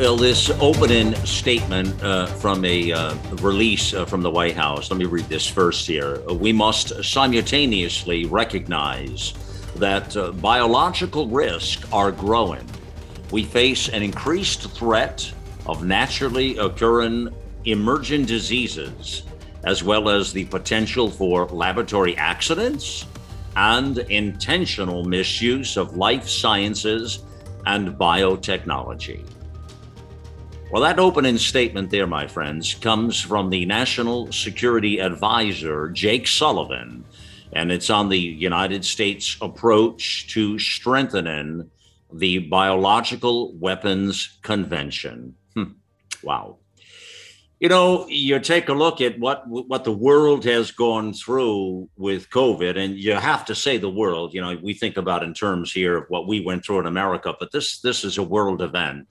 Well, this opening statement uh, from a uh, release uh, from the White House, let me read this first here. We must simultaneously recognize that uh, biological risks are growing. We face an increased threat of naturally occurring emergent diseases, as well as the potential for laboratory accidents and intentional misuse of life sciences and biotechnology. Well, that opening statement there, my friends, comes from the National Security Advisor, Jake Sullivan, and it's on the United States approach to strengthening the Biological Weapons Convention. Hmm. Wow. You know, you take a look at what what the world has gone through with COVID, and you have to say the world. You know, we think about in terms here of what we went through in America, but this this is a world event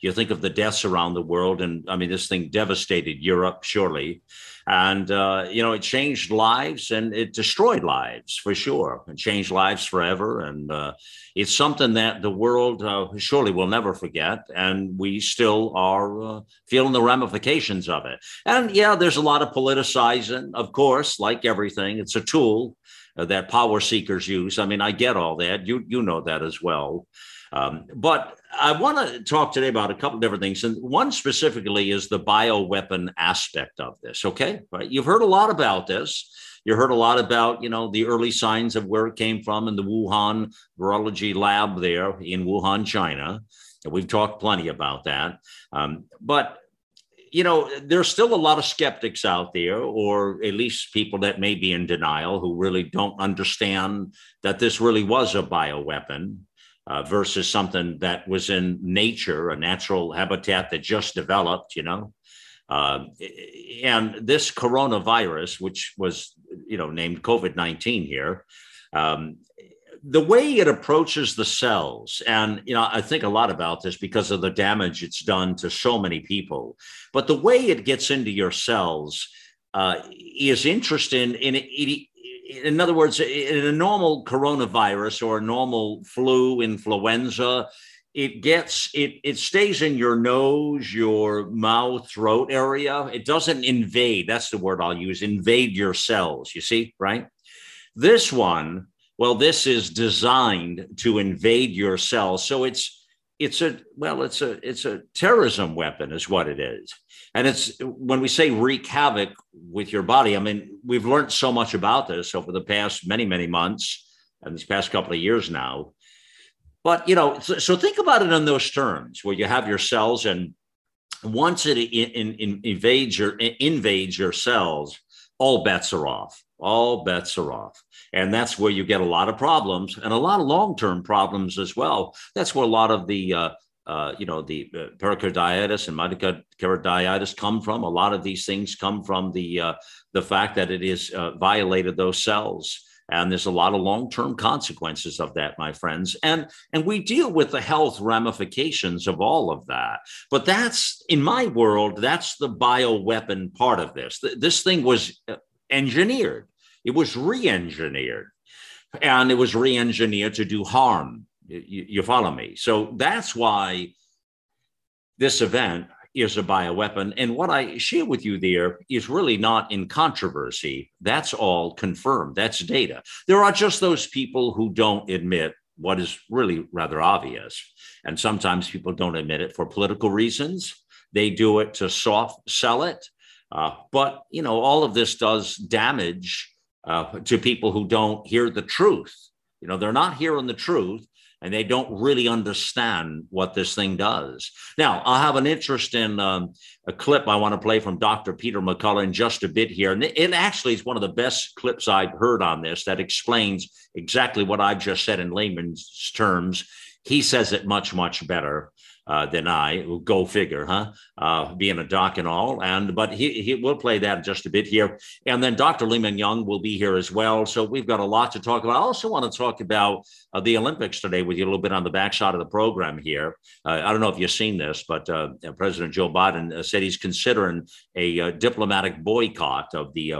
you think of the deaths around the world, and I mean, this thing devastated Europe, surely. And, uh, you know, it changed lives and it destroyed lives for sure, and changed lives forever. And uh, it's something that the world uh, surely will never forget. And we still are uh, feeling the ramifications of it. And yeah, there's a lot of politicizing, of course, like everything. It's a tool uh, that power seekers use. I mean, I get all that. You you know that as well. Um, but I want to talk today about a couple different things, and one specifically is the bioweapon aspect of this. Okay, right? You've heard a lot about this. You heard a lot about, you know, the early signs of where it came from in the Wuhan virology lab there in Wuhan, China. We've talked plenty about that. Um, but you know, there's still a lot of skeptics out there, or at least people that may be in denial who really don't understand that this really was a bioweapon uh, versus something that was in nature, a natural habitat that just developed, you know. Uh, and this coronavirus, which was, you know, named COVID 19 here, um, the way it approaches the cells, and, you know, I think a lot about this because of the damage it's done to so many people, but the way it gets into your cells uh, is interesting in it, it in other words, in a normal coronavirus or a normal flu, influenza, it gets it it stays in your nose, your mouth, throat area. It doesn't invade. That's the word I'll use. Invade your cells. You see, right? This one, well, this is designed to invade your cells. So it's it's a well, it's a it's a terrorism weapon, is what it is. And it's when we say wreak havoc with your body, I mean, we've learned so much about this over the past many, many months and these past couple of years now. But, you know, so, so think about it in those terms where you have your cells and once it in, in, invades your invades your cells, all bets are off. All bets are off. And that's where you get a lot of problems and a lot of long term problems as well. That's where a lot of the uh, uh, you know, the uh, pericarditis and myocarditis come from. A lot of these things come from the uh, the fact that it is uh, violated those cells. And there's a lot of long-term consequences of that, my friends. And and we deal with the health ramifications of all of that. But that's in my world, that's the bioweapon part of this. This thing was uh, engineered. It was re-engineered. And it was re-engineered to do harm you, you follow me? So that's why this event is a bioweapon. And what I share with you there is really not in controversy. That's all confirmed. That's data. There are just those people who don't admit what is really rather obvious. And sometimes people don't admit it for political reasons. They do it to soft sell it. Uh, but, you know, all of this does damage uh, to people who don't hear the truth. You know, they're not hearing the truth and they don't really understand what this thing does. Now, I'll have an interesting um, a clip I want to play from Dr. Peter McCullough in just a bit here. And it actually is one of the best clips I've heard on this that explains exactly what I've just said in layman's terms He says it much, much better uh, than I. Go figure, huh? Uh, being a doc and all. And but he, he will play that just a bit here. And then Dr. Li Young will be here as well. So we've got a lot to talk about. I also want to talk about uh, the Olympics today with you a little bit on the backside of the program here. Uh, I don't know if you've seen this, but uh, President Joe Biden said he's considering a diplomatic boycott of the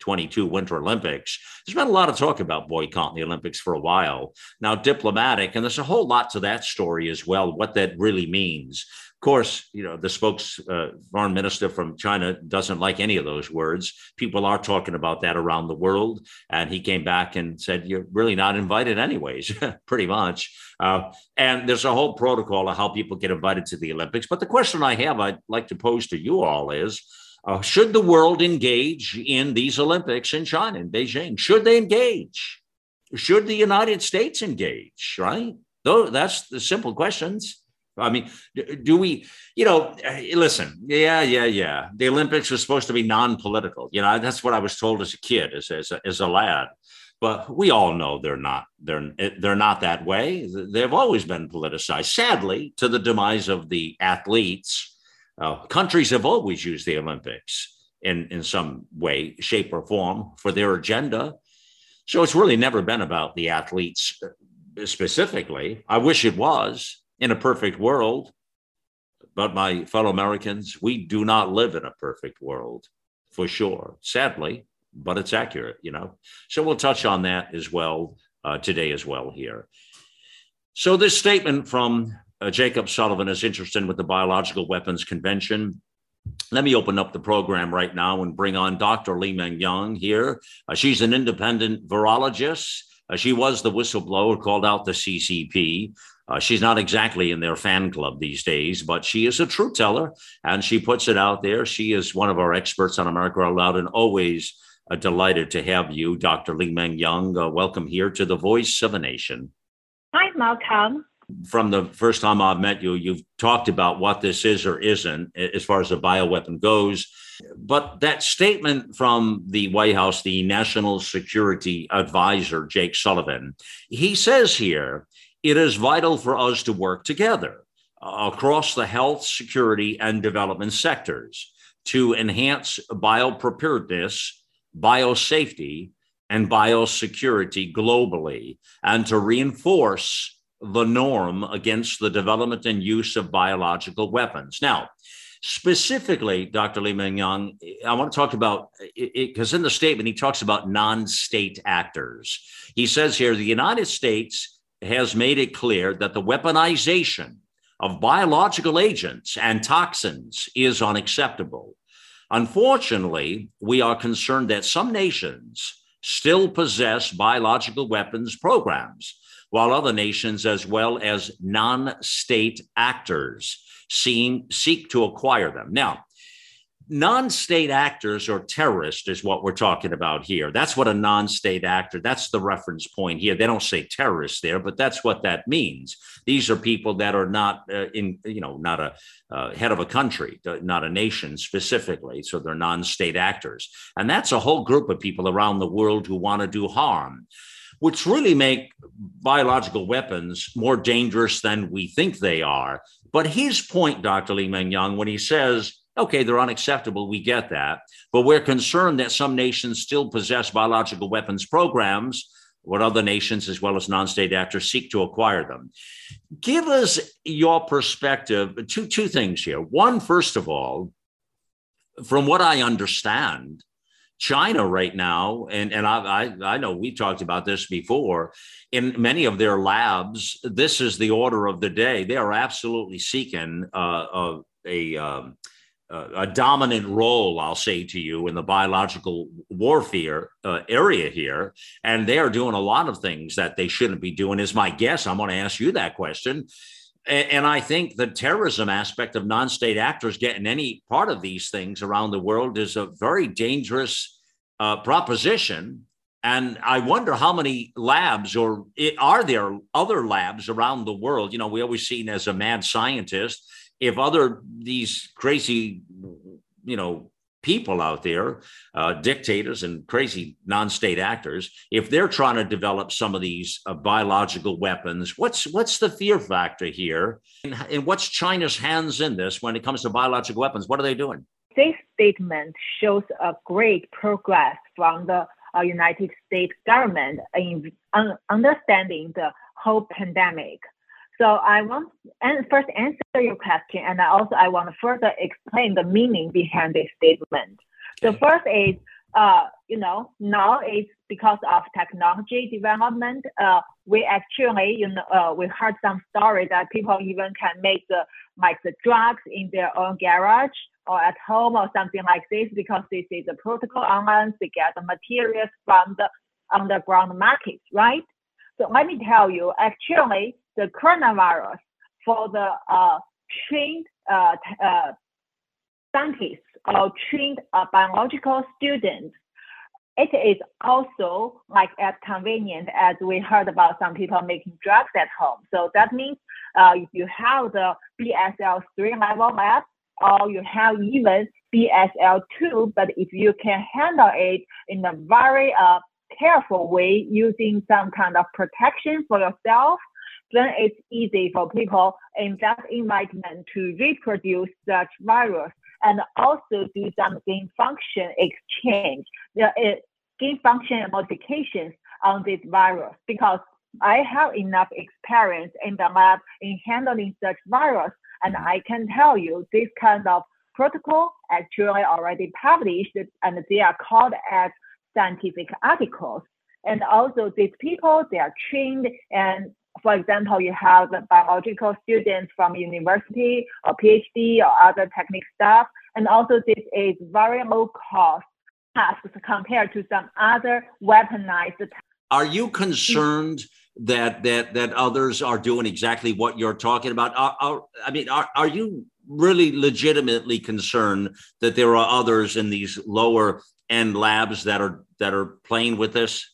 2022 Winter Olympics. There's been a lot of talk about boycotting the Olympics for a while. Now, diplomatic, and there's a whole lot to that story as well, what that really means. Of course, you know, the spokes uh, foreign minister from China doesn't like any of those words. People are talking about that around the world. And he came back and said, You're really not invited, anyways, pretty much. Uh, and there's a whole protocol of how people get invited to the Olympics. But the question I have, I'd like to pose to you all is, uh, should the world engage in these Olympics in China, in Beijing? Should they engage? Should the United States engage? Right? Though that's the simple questions. I mean, do we, you know, listen, yeah, yeah, yeah. The Olympics are supposed to be non political. You know, that's what I was told as a kid, as, as, a, as a lad. But we all know they're not. They're they're not that way. They've always been politicized. Sadly, to the demise of the athletes, uh, countries have always used the Olympics in in some way, shape, or form for their agenda. So it's really never been about the athletes uh, specifically. I wish it was in a perfect world. But my fellow Americans, we do not live in a perfect world for sure, sadly, but it's accurate, you know. So we'll touch on that as well uh, today, as well, here. So, this statement from uh, Jacob Sullivan is interested with the Biological Weapons Convention. Let me open up the program right now and bring on Dr. Li Meng Yan here. Uh, she's an independent virologist. Uh, she was the whistleblower called out the CCP. Uh, she's not exactly in their fan club these days, but she is a truth teller and she puts it out there. She is one of our experts on America Loud and always uh, delighted to have you, Dr. Li Meng Yan. Uh, welcome here to the Voice of a Nation. Hi, Malcolm. From the first time I've met you, you've talked about what this is or isn't as far as a bioweapon goes. But that statement from the White House, the National Security Advisor, Jake Sullivan, he says here it is vital for us to work together across the health, security, and development sectors to enhance biopreparedness, biosafety, and biosecurity globally, and to reinforce the norm against the development and use of biological weapons. Now, specifically, Dr. Lee Meng Yan, I want to talk about because in the statement he talks about non state actors. He says here the United States has made it clear that the weaponization of biological agents and toxins is unacceptable. Unfortunately, we are concerned that some nations still possess biological weapons programs, while other nations, as well as non state actors, seem, seek to acquire them. Now, non-state actors or terrorists is what we're talking about here. That's what a non-state actor that's the reference point here. They don't say terrorists there but that's what that means. These are people that are not uh, in you know not a uh, head of a country not a nation specifically so they're non-state actors. And that's a whole group of people around the world who want to do harm which really make biological weapons more dangerous than we think they are but his point dr li meng yan when he says Okay, they're unacceptable. We get that. But we're concerned that some nations still possess biological weapons programs, what other nations, as well as non state actors, seek to acquire them. Give us your perspective. Two, two things here. One, first of all, from what I understand, China right now, and, and I, I, I, know we talked about this before, in many of their labs, this is the order of the day. They are absolutely seeking uh, a, a um, a dominant role, I'll say to you, in the biological warfare uh, area here. And they are doing a lot of things that they shouldn't be doing, is my guess. I'm going to ask you that question. And, I think the terrorism aspect of non state actors getting any part of these things around the world is a very dangerous uh, proposition. And I wonder how many labs or it, are there other labs around the world? You know, we always seen as a mad scientist if other these crazy, you know, people out there, uh, dictators and crazy non-state actors, if they're trying to develop some of these uh, biological weapons, what's what's the fear factor here, and, and, what's China's hands in this when it comes to biological weapons? What are they doing? This statement shows a great progress from the uh, United States government in un- understanding the whole pandemic. So I want and first answer your question, and I also I want to further explain the meaning behind this statement. Okay. The first is, uh, you know, now it's because of technology development. Uh, we actually, you know, uh, we heard some story that people even can make the like the drugs in their own garage or at home or something like this because this is a protocol online. They get the materials from the underground market, right? So let me tell you, actually, the coronavirus for the uh, trained uh, uh, scientists or trained uh, biological students, it is also like as convenient as we heard about some people making drugs at home. So that means uh, if you have the BSL-3 level lab, or you have even BSL-2, but if you can handle it in a very uh, careful way using some kind of protection for yourself, then it's easy for people in that environment to reproduce such virus and also do some gain function exchange, uh, gain function modifications on this virus because I have enough experience in the lab in handling such virus, and I can tell you this kind of protocol actually already published, and they are called as scientific articles. And also these people, they are trained and for example, you have biological students from university or PhD or other technical staff. And also this is very low cost tasks compared to some other weaponized. Are you concerned that that that others are doing exactly what you're talking about? Are, are, I mean, are, are you really legitimately concerned that there are others in these lower end labs that are that are playing with this?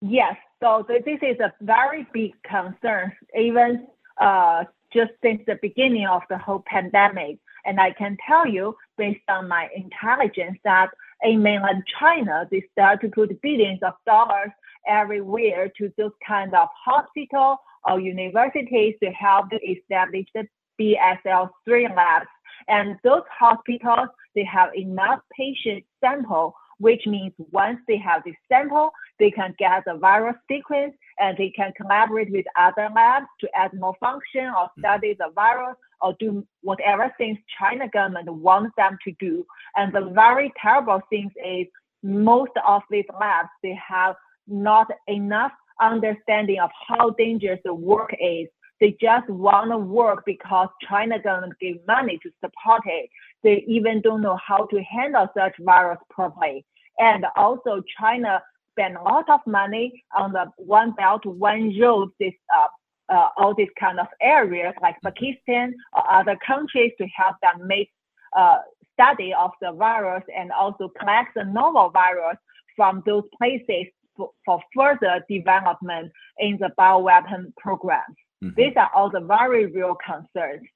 Yes. So this is a very big concern, even uh, just since the beginning of the whole pandemic. And I can tell you, based on my intelligence, that in mainland China, they start to put billions of dollars everywhere to those kind of hospital or universities to help to establish the BSL-3 labs. And those hospitals, they have enough patient sample which means once they have the sample, they can get the viral sequence and they can collaborate with other labs to add more function or mm-hmm. study the virus or do whatever things China government wants them to do. And the very terrible thing is most of these labs, they have not enough understanding of how dangerous the work is. They just want to work because China government give money to support it. They even don't know how to handle such virus properly. And also China spend a lot of money on the One Belt, One Road, this uh, uh, all these kind of areas like Pakistan or other countries to help them make uh, study of the virus and also collect the novel virus from those places for, for further development in the bioweapon programs. Mm-hmm. These are all the very real concerns.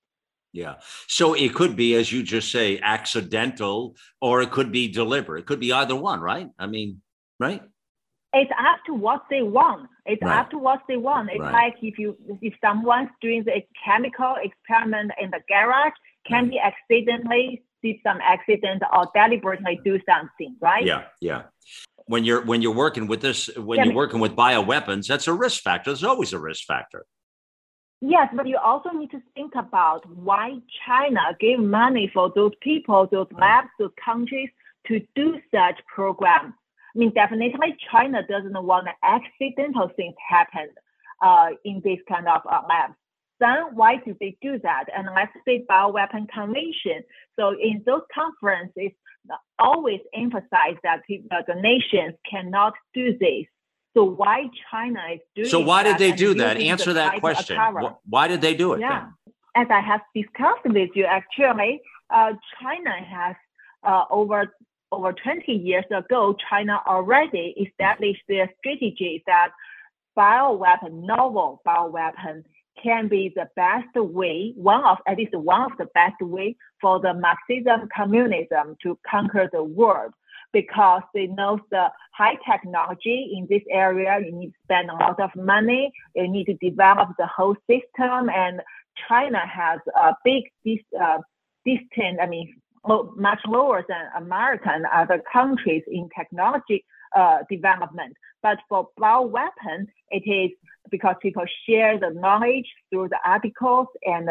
Yeah. So it could be, as you just say, accidental, or it could be deliberate. It could be either one, right? I mean, right? It's up to what they want. It's right. up to what they want. It's right. like if you if someone's doing the chemical experiment in the garage, can be accidentally see some accident or deliberately do something, right? Yeah, yeah. When you're when you're working with this, when yeah, you're working with bioweapons, that's a risk factor. There's always a risk factor. Yes, but you also need to think about why China gave money for those people, those labs, those countries to do such programs. I mean, definitely China doesn't want accidental things happen uh, in this kind of uh, labs. Then why do they do that? And let's say bioweapon convention. So in those conferences, always emphasize that the nations cannot do this. So why China is doing So why did they do that? Answer that question. Why did they do it yeah. Then? As I have discussed with you, actually, uh, China has uh, over over 20 years ago, China already established their strategy that bioweapon, novel bioweapon, can be the best way, one of at least one of the best way for the Marxism communism to conquer the world because they know the high technology in this area. You need to spend a lot of money. You need to develop the whole system. And China has a big dis- uh, distance, I mean, much lower than America and other countries in technology uh, development. But for bioweapon, it is because people share the knowledge through the articles and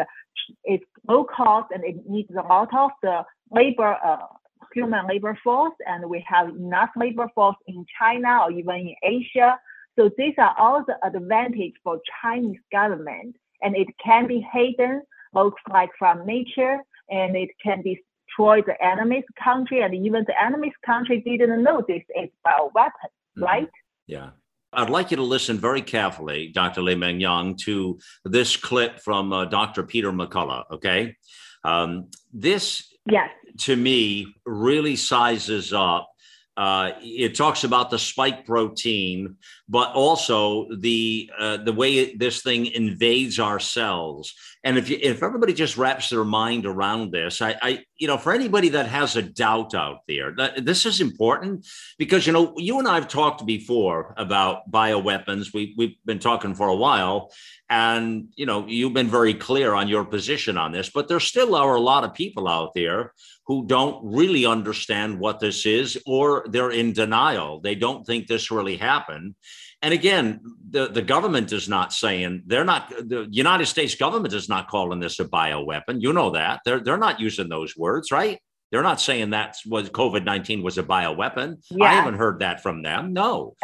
it's low cost and it needs a lot of the labor, uh, human labor force. And we have enough labor force in China or even in Asia. So these are all the advantage for Chinese government and it can be hidden, looks like from nature and it can destroy the enemy's country and even the enemy's country didn't know this is bioweapon, mm-hmm. right? Yeah. I'd like you to listen very carefully, Dr. Li Meng Yan, to this clip from uh, Dr. Peter McCullough. Okay. Um, this, yes. to me, really sizes up uh, it talks about the spike protein, but also the uh, the way this thing invades our cells. And if you, if everybody just wraps their mind around this, I, I you know, for anybody that has a doubt out there, that this is important because you know you and I have talked before about bioweapons. We we've been talking for a while, and you know you've been very clear on your position on this. But there still are a lot of people out there who don't really understand what this is or they're in denial. They don't think this really happened. And again, the, the government is not saying they're not the United States government is not calling this a bioweapon. You know that. They're they're not using those words, right? They're not saying that was COVID 19 was a bioweapon. Yeah. I haven't heard that from them. No.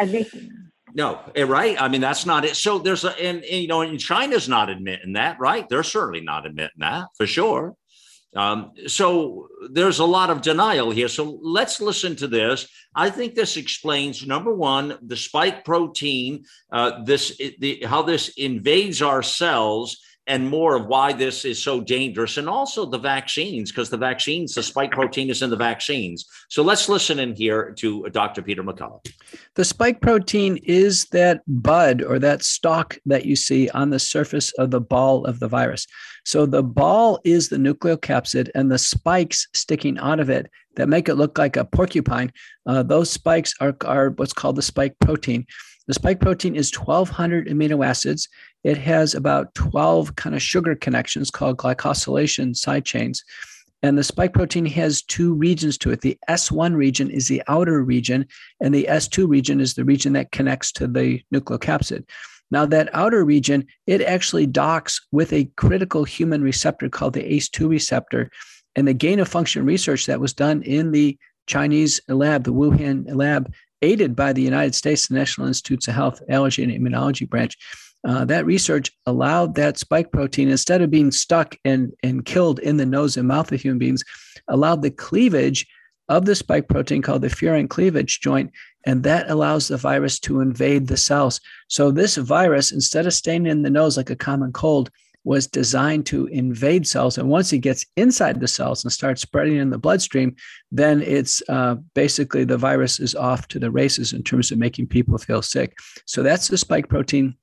no, eh, right? I mean, that's not it. So there's a, and, and, you know, and China's not admitting that, right? They're certainly not admitting that for sure. Um, so there's a lot of denial here. So let's listen to this. I think this explains number one, the spike protein, uh, this the, how this invades our cells and more of why this is so dangerous and also the vaccines because the vaccines the spike protein is in the vaccines so let's listen in here to dr peter mccullough the spike protein is that bud or that stalk that you see on the surface of the ball of the virus so the ball is the nucleocapsid and the spikes sticking out of it that make it look like a porcupine uh, those spikes are, are what's called the spike protein the spike protein is 1200 amino acids it has about 12 kind of sugar connections called glycosylation side chains. And the spike protein has two regions to it. The S1 region is the outer region, and the S2 region is the region that connects to the nucleocapsid. Now, that outer region, it actually docks with a critical human receptor called the ACE2 receptor. And the gain of function research that was done in the Chinese lab, the Wuhan lab, aided by the United States National Institutes of Health Allergy and Immunology branch, uh, that research allowed that spike protein, instead of being stuck and, and killed in the nose and mouth of human beings, allowed the cleavage of the spike protein called the furin cleavage joint, and that allows the virus to invade the cells. So, this virus, instead of staying in the nose like a common cold, was designed to invade cells. And once it gets inside the cells and starts spreading in the bloodstream, then it's uh, basically the virus is off to the races in terms of making people feel sick. So, that's the spike protein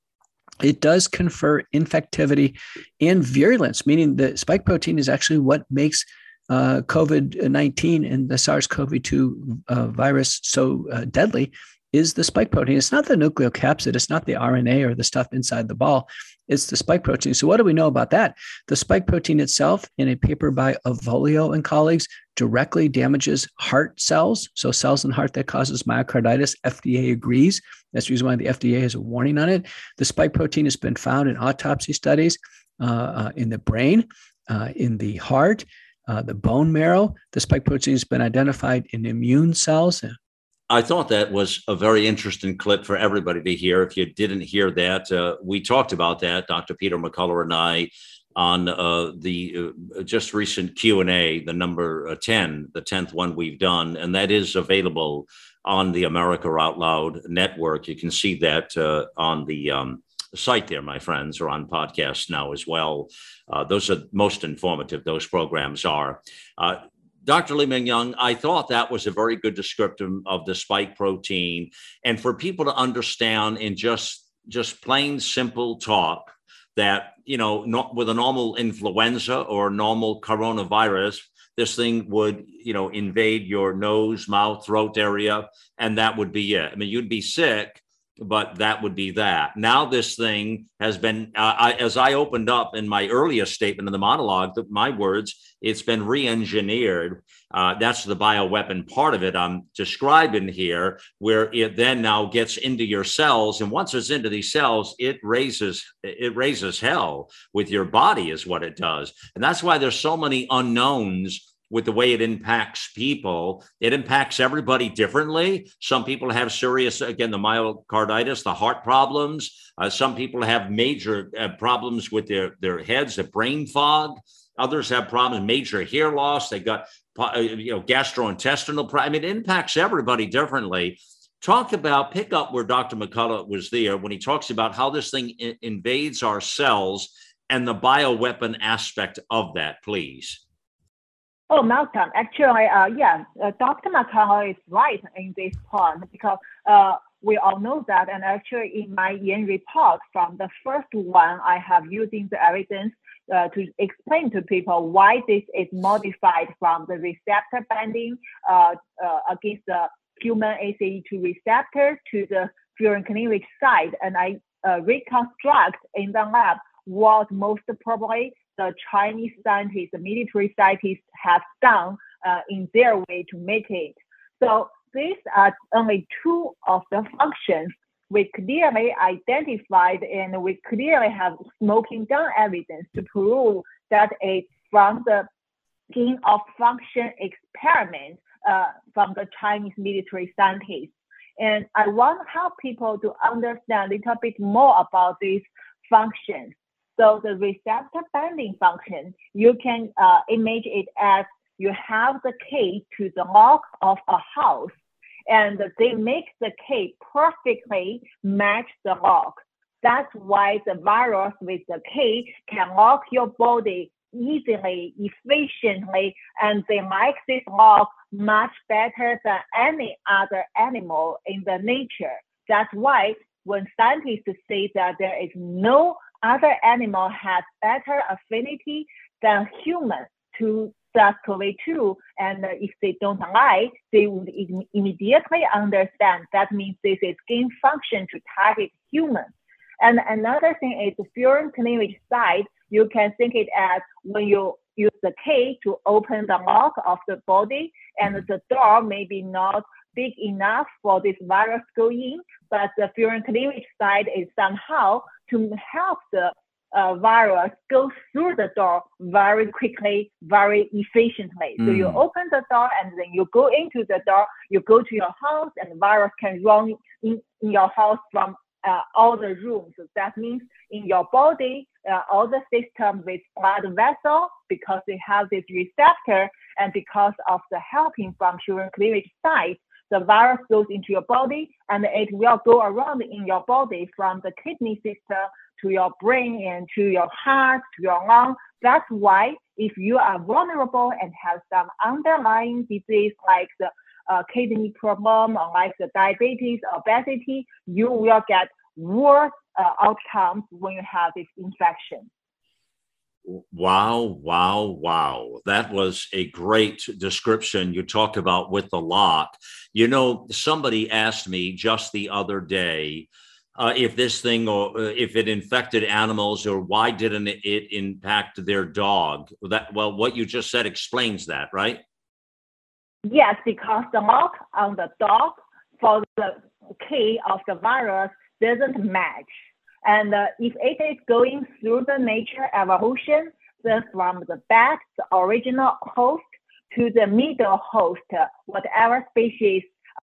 it does confer infectivity and virulence, meaning the spike protein is actually what makes uh, COVID 19 and the SARS CoV 2 uh, virus so uh, deadly is the spike protein. It's not the nucleocapsid, it's not the RNA or the stuff inside the ball. It's the spike protein. So, what do we know about that? The spike protein itself, in a paper by Avolio and colleagues, directly damages heart cells. So, cells in heart that causes myocarditis. FDA agrees. That's the reason why the FDA has a warning on it. The spike protein has been found in autopsy studies uh, uh, in the brain, uh, in the heart, uh, the bone marrow. The spike protein has been identified in immune cells, I thought that was a very interesting clip for everybody to hear. If you didn't hear that, uh, we talked about that, Dr. Peter McCullough and I, on uh, the uh, just recent Q and A, the number uh, ten, the tenth one we've done, and that is available on the America Out Loud network. You can see that on the um, site there, my friends, or on podcasts now as well. Uh, those are most informative. Those programs are. Dr. Li Meng Yan, I thought that was a very good description of the spike protein. And for people to understand in just just plain simple talk, that you know not with a normal influenza or normal coronavirus this thing would you know invade your nose mouth throat area and that would be it i mean you'd be sick but that would be that. Now, this thing has been, uh, I, as I opened up in my earliest statement in the monologue, the, my words, it's been re engineered. Uh, that's the bioweapon part of it I'm describing here, where it then now gets into your cells. And once it's into these cells, it raises, it raises hell with your body, is what it does. And that's why there's so many unknowns with the way it impacts people. It impacts everybody differently. Some people have serious, again, the myocarditis, the heart problems. Uh, some people have major uh, problems with their, their heads, the brain fog. Others have problems, major hair loss. They got, uh, you know, gastrointestinal. I mean, it impacts everybody differently. Talk about, pick up where Dr. McCullough was there when he talks about how this thing invades our cells and the bioweapon aspect of that, please. Oh, Malcolm, actually, uh, yeah, uh, Dr. McCullough is right in this point because uh, we all know that. And actually, in my Yin report, from the first one, I have using the evidence uh, to explain to people why this is modified from the receptor binding uh, uh, against the human ACE2 receptor to the cleavage side. And I reconstruct in the lab what most probably the Chinese scientists, the military scientists have done uh, in their way to make it. So these are only two of the functions we clearly identified and we clearly have smoking gun evidence to prove that it's from the gain of function experiment uh, from the Chinese military scientists. And I want to help people to understand a little bit more about these functions. So the receptor binding function, you can uh, image it as you have the key to the lock of a house and they make the key perfectly match the lock. That's why the virus with the key can lock your body easily, efficiently, and they like this lock much better than any other animal in the nature. That's why when scientists say that there is no other animal has better affinity than humans to SARS-CoV-2. And if they don't lie, they would Im- immediately understand that means this is gain function to target humans. And another thing is the furin cleavage side. You can think it as when you use the key to open the lock of the body, and the door may be not big enough for this virus go in, but the furin cleavage side is somehow to help the uh, virus go through the door very quickly, very efficiently. Mm. So you hmm. open the door and then you go into the door, you go to your house and the virus can run in, in your house from uh, all the rooms. So that means in your body, uh, all the system with blood vessel, because they have this receptor and because of the helping from furin cleavage side, the virus goes into your body and it will go around in your body from the kidney system to your brain and to your heart, to your lung. That's why if you are vulnerable and have some underlying disease like the uh, kidney problem or like the diabetes, obesity, you will get worse uh, outcomes when you have this infection. Wow, wow, wow. That was a great description you talked about with the lock. You know, somebody asked me just the other day uh, if this thing or uh, if it infected animals or why didn't it impact their dog that well what you just said explains that right yes because the lock on the dog for the key of the virus doesn't match and uh, if it is going through the nature evolution then from the bat the original host to the middle host whatever species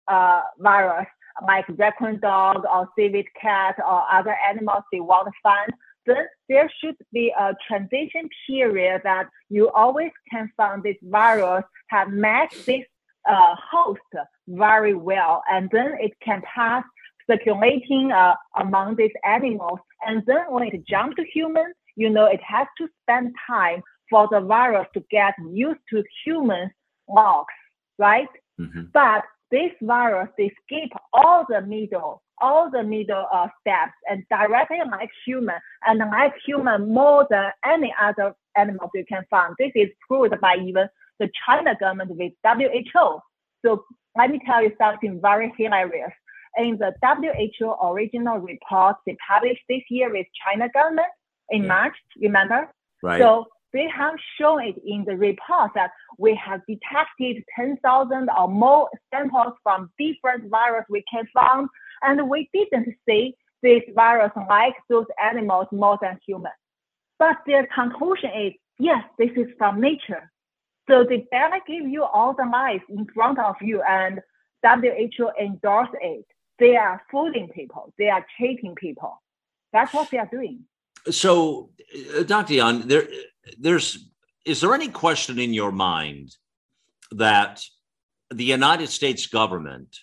uh, virus like raccoon dog or civet cat or other animals they want to find, then there should be a transition period that you always can find this virus have matched this uh, host very well, and then it can pass circulating uh, among these animals. And then when it jumps to humans, you know, it has to spend time for the virus to get used to humans' logs, right? Mm-hmm. But this virus they skip all the middle all the middle uh, steps and directly like human and like human more than any other animals you can find. This is proved by even the China government with WHO. So let me tell you something very hilarious. In the WHO original report they published this year with China government in yeah. March, remember? Right. So they have shown it in the report that we have detected 10,000 or more samples from different virus we can find, and we didn't see this virus like those animals more than humans. But their conclusion is, yes, this is from nature. So they barely give you all the lies in front of you and WHO endorse it. They are fooling people. They are cheating people. That's what they are doing. So, uh, Dr. Yan, there, there's, is there any question in your mind that the United States government,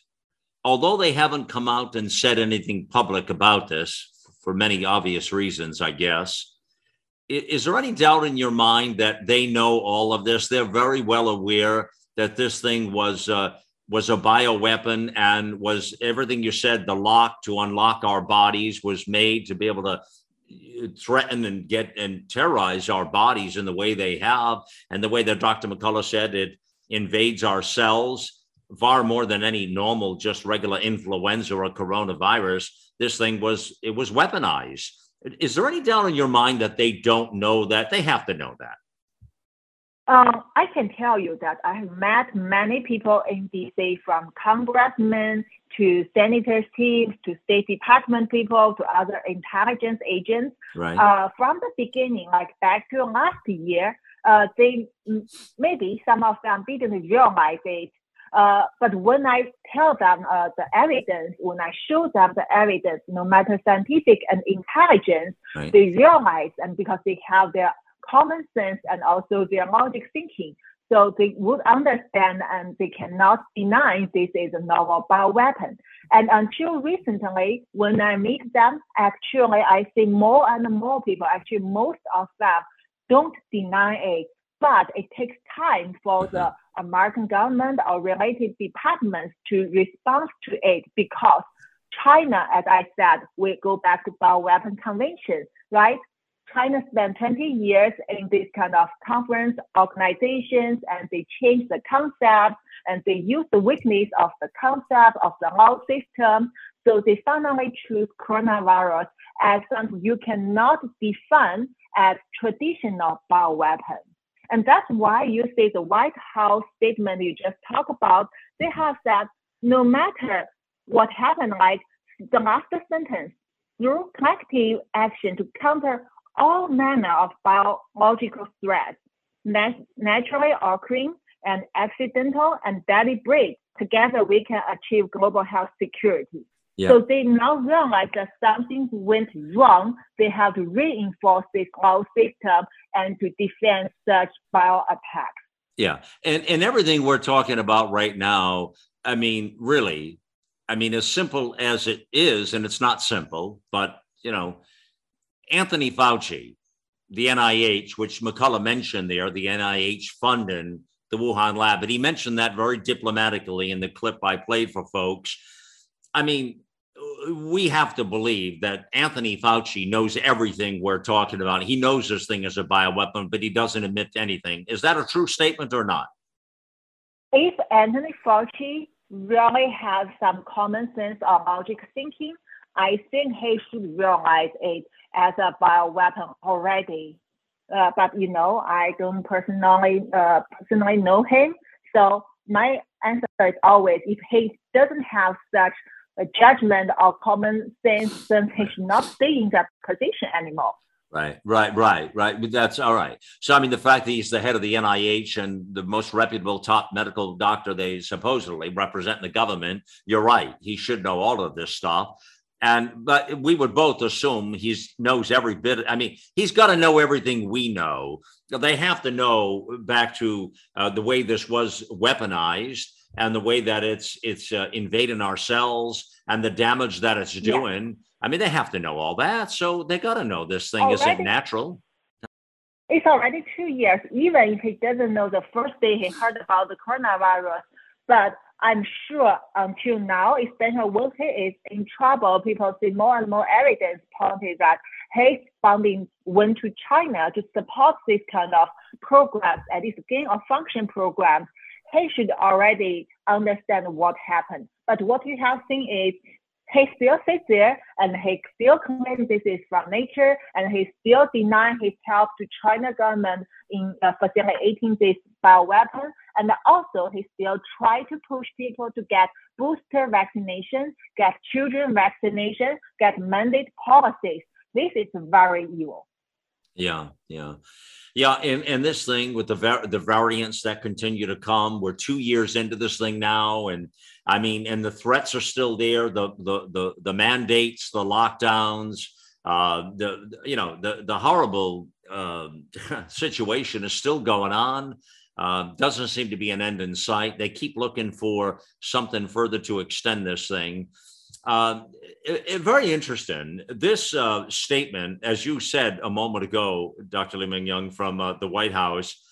although they haven't come out and said anything public about this for many obvious reasons, I guess, is there any doubt in your mind that they know all of this? They're very well aware that this thing was uh, was a bioweapon and was everything you said. The lock to unlock our bodies was made to be able to uh, threaten and get and terrorize our bodies in the way they have, and the way that Dr. McCullough said it invades our cells far more than any normal, just regular influenza or coronavirus. This thing was it was weaponized is there any doubt in your mind that they don't know that? They have to know that. Um, I can tell you that I have met many people in DC from congressmen to senators teams to State Department people to other intelligence agents. Right. Uh, from the beginning, like back to last year, uh, they maybe some of them didn't realize it uh, but when I tell them uh, the evidence, when I show them the evidence, no matter scientific and intelligence, right. they realize and because they have their common sense and also their logic thinking, so they would understand and they cannot deny this is a novel bioweapon. And until recently, when I meet them, actually I see more and more people, actually most of them don't deny it, but it takes time for the mm-hmm. American government or related departments to respond to it because China, as I said, we go back to bioweapon convention, right? China spent 20 years in this kind of conference organizations and they changed the concept and they use the weakness of the concept of the law system. So they finally choose coronavirus as something you cannot define as traditional bioweapon. And that's why you see the White House statement you just talked about, they have said no matter what happened, like the last sentence, through collective action to counter all manner of biological threats, naturally occurring and accidental and deliberate, together we can achieve global health security. Yeah. So they now realize that something went wrong. They have to reinforce this whole system and to defend such bio attacks. Yeah. And and everything we're talking about right now, I mean, really, I mean, as simple as it is, and it's not simple, but you know, Anthony Fauci, the NIH, which McCullough mentioned there, the NIH funding the Wuhan lab, but he mentioned that very diplomatically in the clip I played for folks. I mean, we have to believe that Anthony Fauci knows everything we're talking about. He knows this thing is a bioweapon, but he doesn't admit to anything. Is that a true statement or not? If Anthony Fauci really has some common sense or logic thinking, I think he should realize it as a bioweapon already. Uh, but you know, I don't personally uh, personally know him, so my answer is always if he doesn't have such a judgment or common sense, then he should not stay in that position anymore. Right, right, right, right. But that's all right. So, I mean, the fact that he's the head of the NIH and the most reputable top medical doctor they supposedly represent in the government, you're right. He should know all of this stuff. And but we would both assume he knows every bit. I mean, he's got to know everything we know. They have to know back to uh, the way this was weaponized and the way that it's it's uh, invading our cells and the damage that it's doing. Yeah. I mean, they have to know all that, so they got to know this thing already, isn't natural. It's already two years. Even if he doesn't know the first day he heard about the coronavirus, but I'm sure um, until now, especially when he is in trouble, people see more and more evidence pointing that his funding went to China to support this kind of programs, at least gain of function programs. He should already understand what happened. But what we have seen is he still sits there and he still claims this is from nature and he still denies his help to China government in uh, facilitating this bioweapon. And also he still try to push people to get booster vaccination, get children vaccination, get mandate policies. This is very evil. Yeah, yeah. Yeah, and, and this thing with the the variants that continue to come, we're two years into this thing now, and I mean, and the threats are still there. The the the, the mandates, the lockdowns, uh, the you know the the horrible uh, situation is still going on. Uh, doesn't seem to be an end in sight. They keep looking for something further to extend this thing. Uh, it, it, very interesting. This uh, statement, as you said a moment ago, Dr. Li Meng Yan from uh, the White House,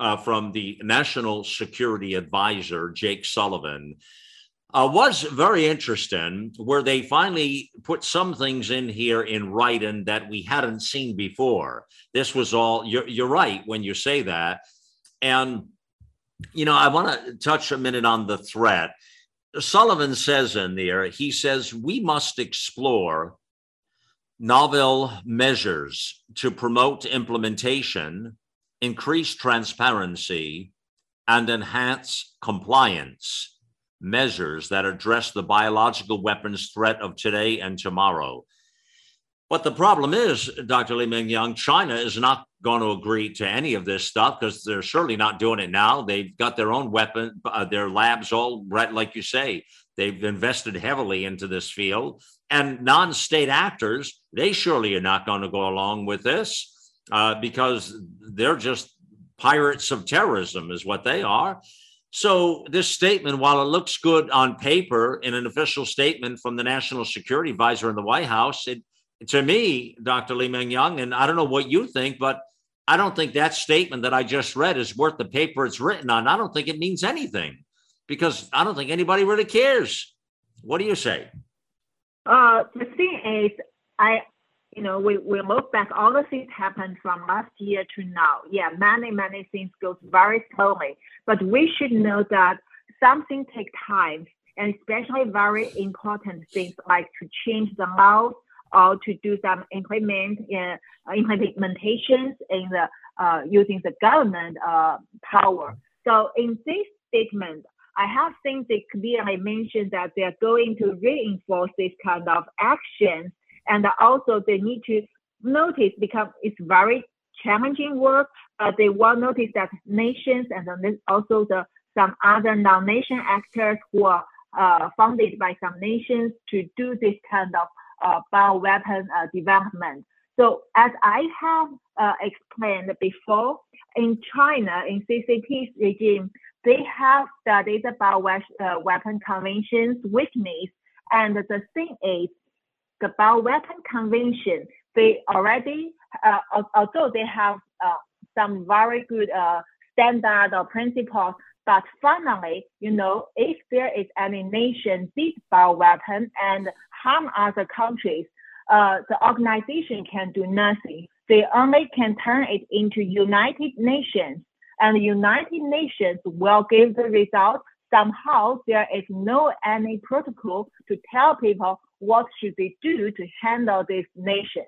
uh, from the National Security Advisor, Jake Sullivan, uh, was very interesting, where they finally put some things in here in writing that we hadn't seen before. This was all, you're, you're right when you say that. And, you know, I want to touch a minute on the threat Sullivan says in there, he says, we must explore novel measures to promote implementation, increase transparency, and enhance compliance measures that address the biological weapons threat of today and tomorrow. But the problem is, Dr. Li Meng Yan, China is not going to agree to any of this stuff because they're certainly not doing it now. They've got their own weapon, uh, their labs all right, like you say. They've invested heavily into this field. And non state actors, they surely are not going to go along with this uh, because they're just pirates of terrorism, is what they are. So, this statement, while it looks good on paper in an official statement from the National Security Advisor in the White House, it to me, Dr. Li Meng Yan, and I don't know what you think, but I don't think that statement that I just read is worth the paper it's written on. I don't think it means anything because I don't think anybody really cares. What do you say? Uh, the thing is, I, you know, we, we look back, all the things happened from last year to now. Yeah, many, many things goes very slowly, but we should know that something takes time and especially very important things like to change the laws or to do some implement in, uh, implementations in the uh, using the government uh, power. So in this statement, I have seen they clearly I mentioned that they are going to reinforce this kind of actions, and also they need to notice because it's very challenging work, but they will notice that nations and also the some other non-nation actors who are uh, funded by some nations to do this kind of uh, bioweapon uh, development. So as I have uh, explained before, in China, in CCP's regime, they have studied the bioweapon uh, conventions with me. And the thing is, the bioweapon convention, they already, uh, although they have uh, some very good standard or principles, but finally, you know, if there is any nation beat bioweapon and harm other countries, uh, the organization can do nothing. They only can turn it into United Nations, and the United Nations will give the result. Somehow, there is no any protocol to tell people what should they do to handle this nation.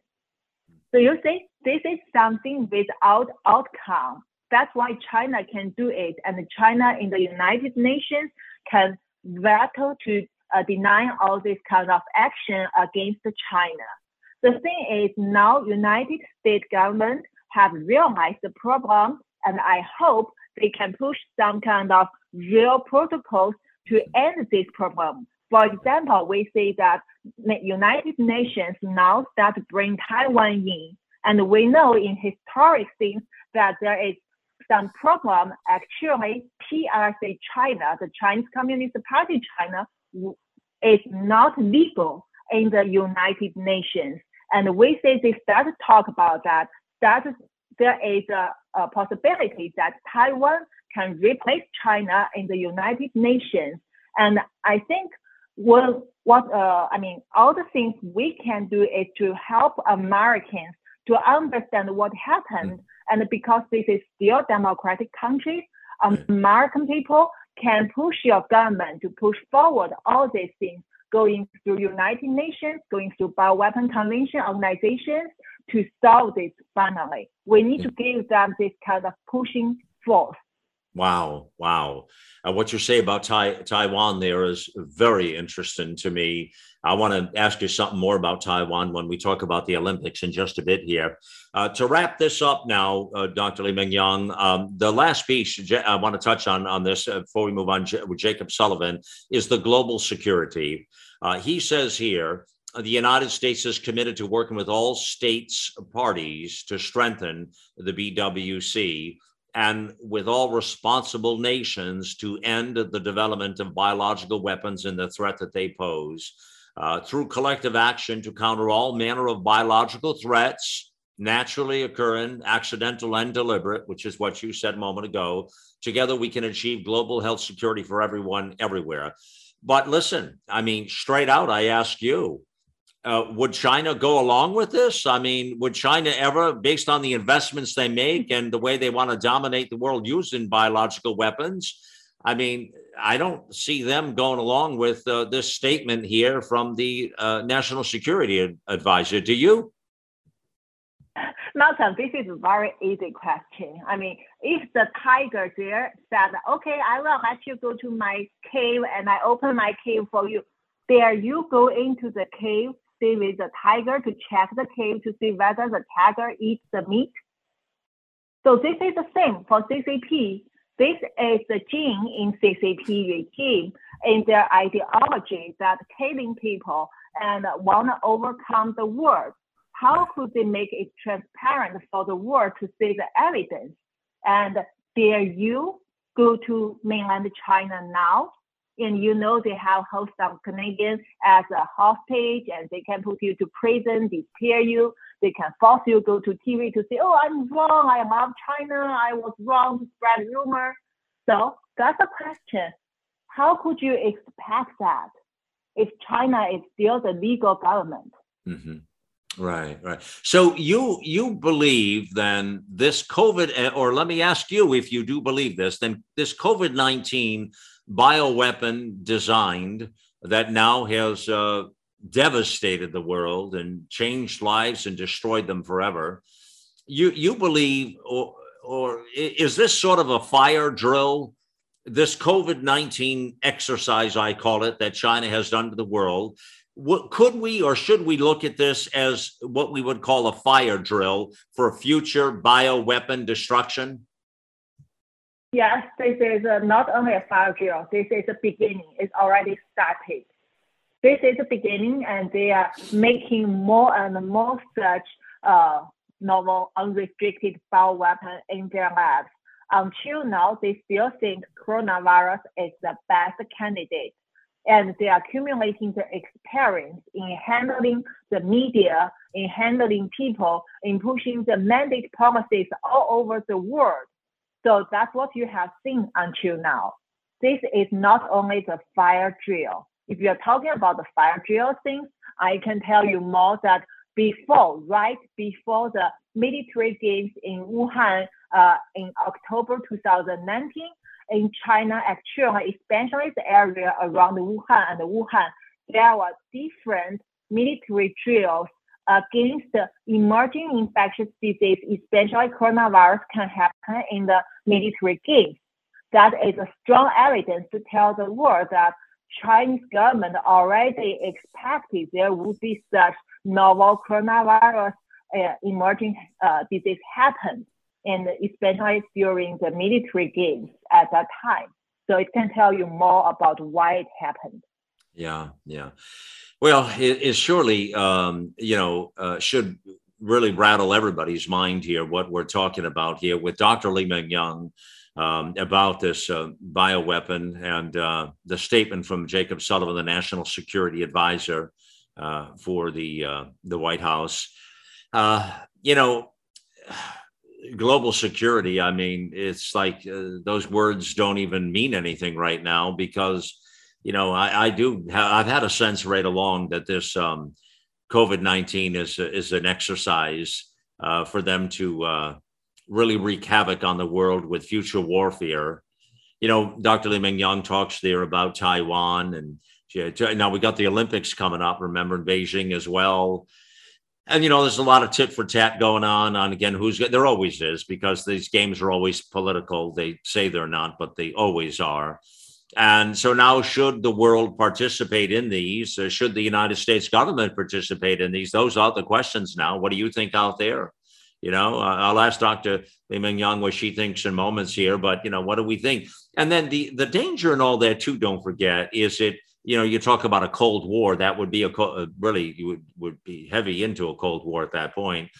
So you see, this is something without outcome. That's why China can do it, and China in the United Nations can veto to uh, denying all this kind of action against China. The thing is now United States government have realized the problem and I hope they can push some kind of real protocols to end this problem. For example, we see that United Nations now start to bring Taiwan in. And we know in historic things that there is some problem. Actually, PRC China, the Chinese Communist Party China, is not legal in the United Nations. And we say they start to talk about that, that there is a, a possibility that Taiwan can replace China in the United Nations. And I think what what uh, I mean, all the things we can do is to help Americans to understand what happened. Mm. And because this is still democratic country, American people can push your government to push forward all these things, going through United Nations, going through bioweapon convention organizations to solve this finally. We need to give them this kind of pushing force. Wow, wow. Uh, what you say about tai- Taiwan there is very interesting to me. I want to ask you something more about Taiwan when we talk about the Olympics in just a bit here. Uh, to wrap this up now, uh, Dr. Li Meng Yan, um, the last piece I want to touch on on this uh, before we move on with Jacob Sullivan is the global security. Uh, he says here the United States is committed to working with all states parties to strengthen the BWC and with all responsible nations to end the development of biological weapons and the threat that they pose. Uh, through collective action to counter all manner of biological threats, naturally occurring, accidental, and deliberate, which is what you said a moment ago. Together, we can achieve global health security for everyone, everywhere. But listen, I mean, straight out, I ask you, uh, would China go along with this? I mean, would China ever, based on the investments they make and the way they want to dominate the world using biological weapons? I mean, I don't see them going along with uh, this statement here from the uh, National Security Advisor. Do you? Malcolm, this is a very easy question. I mean, if the tiger there said, okay, I will let you go to my cave and I open my cave for you, there you go into the cave see with the tiger to check the cave to see whether the tiger eats the meat. So this is the same for CCP. This is the gene in CCP regime in their ideology that killing people and want to overcome the world. How could they make it transparent for the world to see the evidence? And dare you go to mainland China now and you know they have hold some Canadians as a hostage and they can put you to prison, deter you, they can force you to go to TV to say, oh, I'm wrong, I love China, I was wrong to spread rumor. So that's a question. How could you expect that if China is still the legal government? Mm-hmm. Right, right. So you you believe then this COVID, or let me ask you if you do believe this, then this COVID nineteen bioweapon designed that now has uh, devastated the world and changed lives and destroyed them forever. You you believe, or or is this sort of a fire drill? This COVID nineteen exercise, I call it, that China has done to the world. What, could we or should we look at this as what we would call a fire drill for future bioweapon destruction? Yes, this is not only a drill, this is a beginning. It's already started. This is a beginning, and they are making more and more such uh, novel, unrestricted bioweapon in their labs. Until now, they still think coronavirus is the best candidate, and they are accumulating the experience in handling the media, in handling people, in pushing the mandate policies all over the world so that's what you have seen until now. This is not only the fire drill. If you're talking about the fire drill thing, I can tell you more that before, right before the military games in Wuhan uh, in October 2019, in China, actually, especially the area around Wuhan and Wuhan, there were different military drills against emerging infectious disease, especially coronavirus, can happen in the military games. That is a strong evidence to tell the world that Chinese government already expected there would be such novel coronavirus uh, emerging uh, disease happen, and especially during the military games at that time. So it can tell you more about why it happened. Yeah, yeah. Well, it, it surely, um, you know, uh, should really rattle everybody's mind here what we're talking about here with Dr. Li Meng Yan um, about this uh, bioweapon and uh, the statement from Jacob Sullivan, the National Security Advisor uh, for the uh, the White House. Uh, you know, global security. I mean, it's like uh, those words don't even mean anything right now because you know, I, I do. Ha- I've had a sense right along that this um, COVID nineteen is is an exercise uh, for them to uh, really wreak havoc on the world with future warfare. You know, Dr. Li Meng Yan talks there about Taiwan, and now we got the Olympics coming up. Remember in Beijing as well. And you know, there's a lot of tit for tat going on. On again, who's there always is because these games are always political. They say they're not, but they always are. And so now, should the world participate in these? Uh, should the United States government participate in these? Those are the questions now. What do you think out there? You know, uh, I'll ask Dr. Li Meng Yan what she thinks in moments here, but you know, what do we think? And then the the danger and all that too. Don't forget is it. You know, you talk about a Cold War. That would be a uh, really you would would be heavy into a Cold War at that point.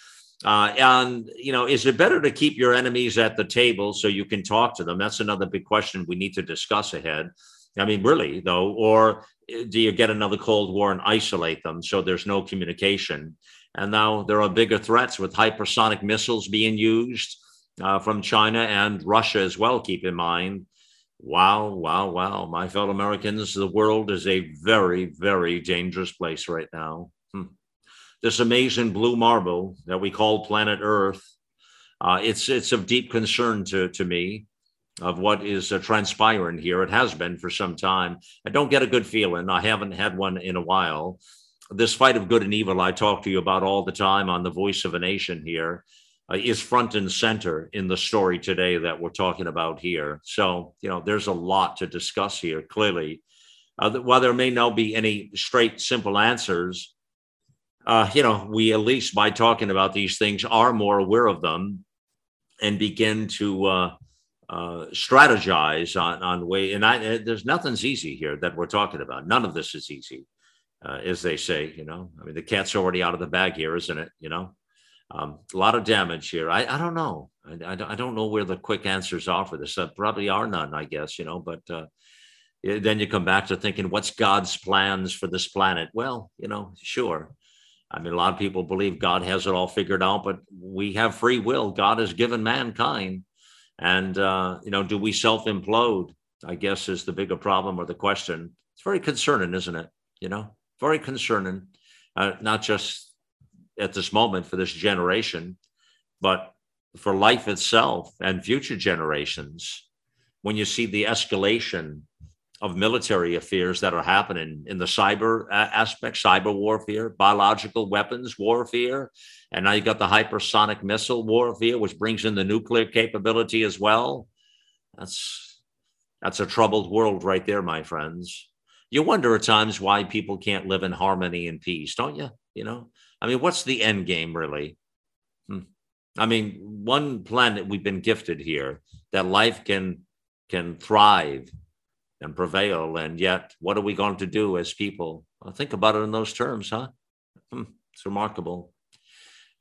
Uh, and you know, is it better to keep your enemies at the table so you can talk to them? That's another big question we need to discuss ahead. I mean, really though, or uh, do you get another Cold War and isolate them so there's no communication? And now there are bigger threats with hypersonic missiles being used uh, from China and Russia as well. Keep in mind. Wow, wow, wow. My fellow Americans, the world is a very, very dangerous place right now this amazing blue marble that we call planet Earth. Uh, it's it's of deep concern to to me of what is uh, transpiring here. It has been for some time. I don't get a good feeling. I haven't had one in a while. This fight of good and evil I talk to you about all the time on the Voice of a Nation here uh, is front and center in the story today that we're talking about here. So you know, there's a lot to discuss here. Clearly, uh, while there may not be any straight, simple answers, uh, you know, we at least by talking about these things are more aware of them and begin to uh, uh, strategize on on way. And I, uh, there's nothing's easy here that we're talking about. None of this is easy, uh, as they say. You know, I mean, the cat's already out of the bag here, isn't it? You know, um, a lot of damage here. I, I don't know. I, I, don't know where the quick answers are for this. Uh, probably are none, I guess. You know, but then you come back to thinking, what's God's plans for this planet? Well, you know, sure I mean, a lot of people believe God has it all figured out, but we have free will. God has given mankind. And, uh, you know, do we self implode? I guess is the bigger problem or the question. It's very concerning, isn't it? You know, very concerning, uh, not just at this moment for this generation, but for life itself and future generations. When you see the escalation of military affairs that are happening in the cyber aspect, cyber warfare, biological weapons warfare, and now you got the hypersonic missile warfare, which brings in the nuclear capability as well. That's that's a troubled world right there, my friends. You wonder at times why people can't live in harmony and peace, don't you? You know, I mean, what's the end game really? Hmm. I mean, one planet we've been gifted here that life can can thrive and prevail. And yet, what are we going to do as people? Well, think about it in those terms, huh? Hmm, it's remarkable.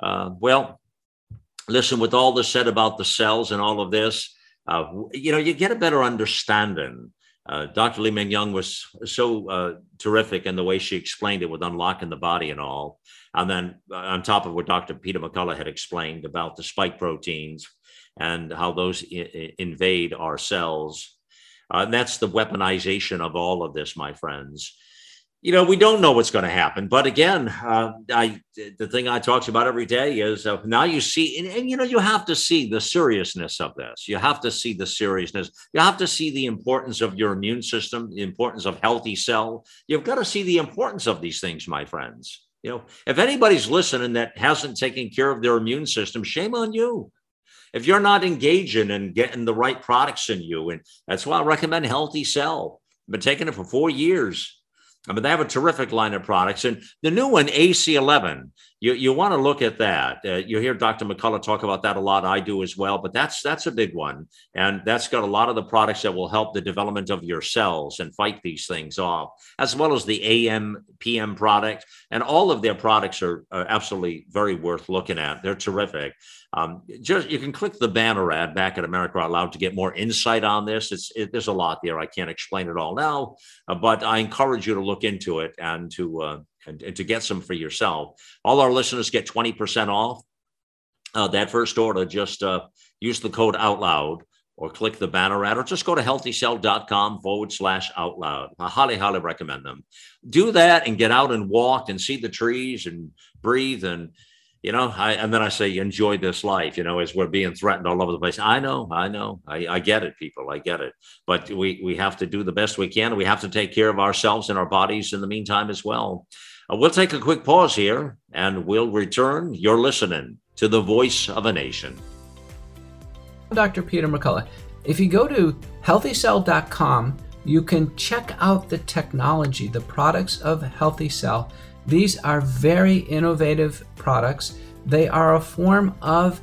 Uh, well, listen, with all this said about the cells and all of this, uh, you know, you get a better understanding. Uh, Dr. Li Meng Yan was so uh, terrific in the way she explained it with unlocking the body and all. And then uh, on top of what Dr. Peter McCullough had explained about the spike proteins and how those I- invade our cells uh, and that's the weaponization of all of this, my friends. You know, we don't know what's going to happen. But again, uh, I, the thing I talk about every day is uh, now you see, and, and, you know, you have to see the seriousness of this. You have to see the seriousness. You have to see the importance of your immune system, the importance of healthy cell. You've got to see the importance of these things, my friends. You know, if anybody's listening that hasn't taken care of their immune system, shame on you if you're not engaging and getting the right products in you, and that's why I recommend Healthy Cell. I've been taking it for four years. I mean, they have a terrific line of products. And the new one, AC11, you, you want to look at that. Uh, you hear Dr. McCullough talk about that a lot. I do as well, but that's that's a big one. And that's got a lot of the products that will help the development of your cells and fight these things off, as well as the AM, PM product. And all of their products are, are absolutely very worth looking at. They're terrific. Um, just you can click the banner ad back at America Out Loud to get more insight on this. It's it, there's a lot there. I can't explain it all now, uh, but I encourage you to look into it and to uh, and, and, to get some for yourself. All our listeners get twenty percent off uh, that first order. Just uh, use the code Out Loud or click the banner ad, or just go to healthycell.com forward slash out loud. I highly, highly recommend them. Do that and get out and walk and see the trees and breathe and you know, I, and then I say, enjoy this life, you know, as we're being threatened all over the place. I know, I know, I, I get it, people, I get it. But we, we have to do the best we can. We have to take care of ourselves and our bodies in the meantime as well. Uh, we'll take a quick pause here and we'll return. You're listening to the voice of a nation. Dr. Peter McCullough. If you go to healthycell.com, you can check out the technology, the products of Healthy Cell. These are very innovative products. They are a form of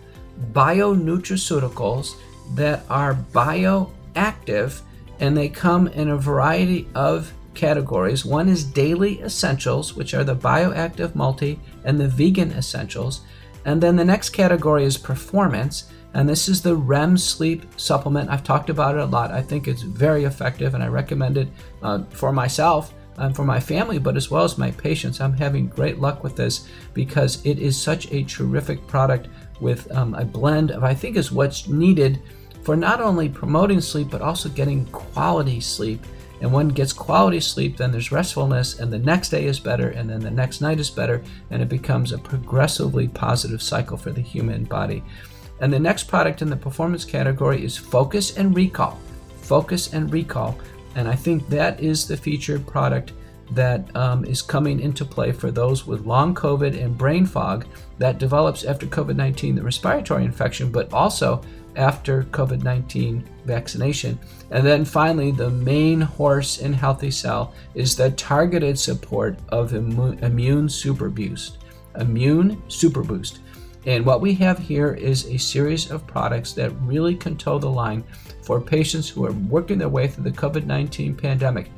bionutraceuticals that are bioactive and they come in a variety of categories. One is daily essentials, which are the bioactive multi and the vegan essentials. And then the next category is performance, and this is the REM sleep supplement. I've talked about it a lot. I think it's very effective, and I recommend it uh, for myself and for my family, but as well as my patients. I'm having great luck with this because it is such a terrific product with um, a blend of, I think, is what's needed for not only promoting sleep, but also getting quality sleep. And one gets quality sleep, then there's restfulness, and the next day is better, and then the next night is better, and it becomes a progressively positive cycle for the human body. And the next product in the performance category is Focus and Recall. Focus and Recall. And I think that is the featured product that um, is coming into play for those with long COVID and brain fog that develops after COVID 19, the respiratory infection, but also after COVID 19 vaccination. And then finally, the main horse in Healthy Cell is the targeted support of immune super boost. Immune super boost. And what we have here is a series of products that really can toe the line for patients who are working their way through the COVID 19 pandemic,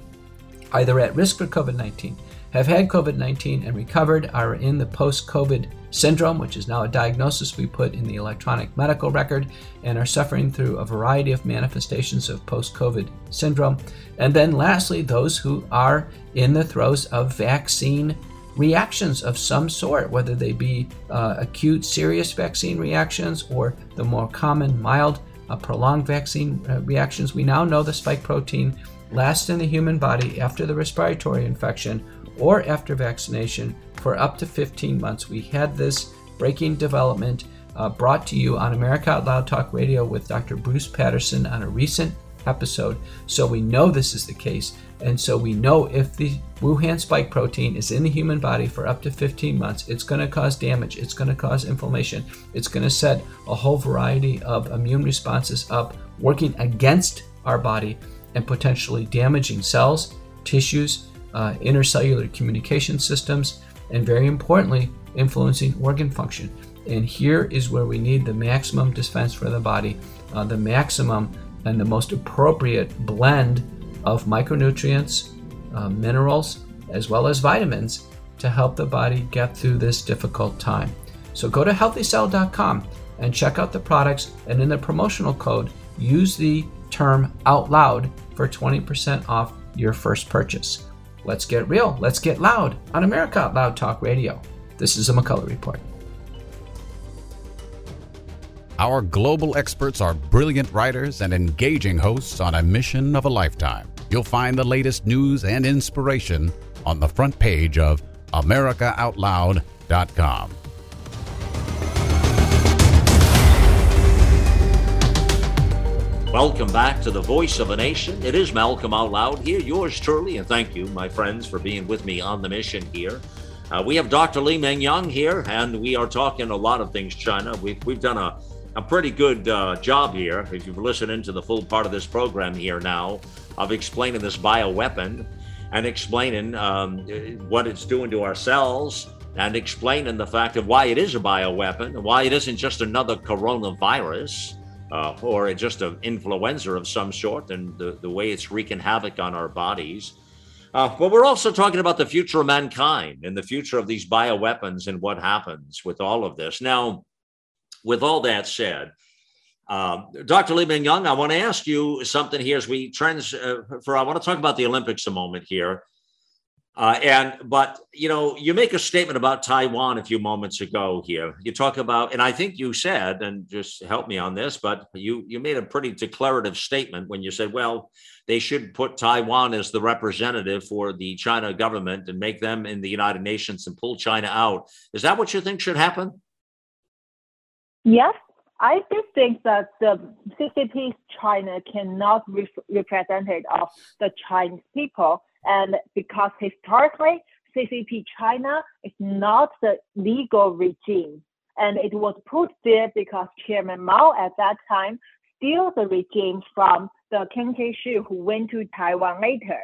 either at risk for COVID 19, have had COVID 19 and recovered, are in the post COVID syndrome, which is now a diagnosis we put in the electronic medical record, and are suffering through a variety of manifestations of post COVID syndrome. And then lastly, those who are in the throes of vaccine reactions of some sort, whether they be uh, acute, serious vaccine reactions or the more common, mild, uh, prolonged vaccine uh, reactions. We now know the spike protein lasts in the human body after the respiratory infection or after vaccination for up to 15 months. We had this breaking development uh, brought to you on America Out Loud Talk Radio with Dr. Bruce Patterson on a recent episode. So we know this is the case. And so we know if the Wuhan spike protein is in the human body for up to 15 months, it's going to cause damage, it's going to cause inflammation, it's going to set a whole variety of immune responses up, working against our body and potentially damaging cells, tissues, uh, intercellular communication systems, and very importantly, influencing organ function. And here is where we need the maximum defense for the body, uh, the maximum and the most appropriate blend of micronutrients, uh, minerals, as well as vitamins to help the body get through this difficult time. So go to healthycell.com and check out the products, and in the promotional code, use the term out loud for 20% off your first purchase. Let's get real, let's get loud on America Out Loud Talk Radio. This is a McCullough Report. Our global experts are brilliant writers and engaging hosts on a mission of a lifetime. You'll find the latest news and inspiration on the front page of AmericaOutloud.com. Welcome back to the Voice of a Nation. It is Malcolm Out Loud here, yours truly, and thank you, my friends, for being with me on the mission here. Uh, we have Dr. Li Meng Yan here, and we are talking a lot of things China. We've, we've done a a pretty good uh, job here, if you've listened to the full part of this program here now, of explaining this bioweapon and explaining um, what it's doing to our cells and explaining the fact of why it is a bioweapon, and why it isn't just another coronavirus uh, or just an influenza of some sort, and the, the way it's wreaking havoc on our bodies. Uh, but we're also talking about the future of mankind and the future of these bioweapons and what happens with all of this. Now, with all that said, uh, Dr. Li Meng Yan, I want to ask you something here as we trends uh, for. I want to talk about the Olympics a moment here. Uh, and but you know, you make a statement about Taiwan a few moments ago. Here, you talk about, and I think you said, and just help me on this, but you you made a pretty declarative statement when you said, well, they should put Taiwan as the representative for the China government and make them in the United Nations and pull China out. Is that what you think should happen? Yes, I do think that the CCP China cannot be representative of the Chinese people, and because historically CCP China is not the legal regime, and it was put there because Chairman Mao at that time steal the regime from the Chiang Kai-shek who went to Taiwan later.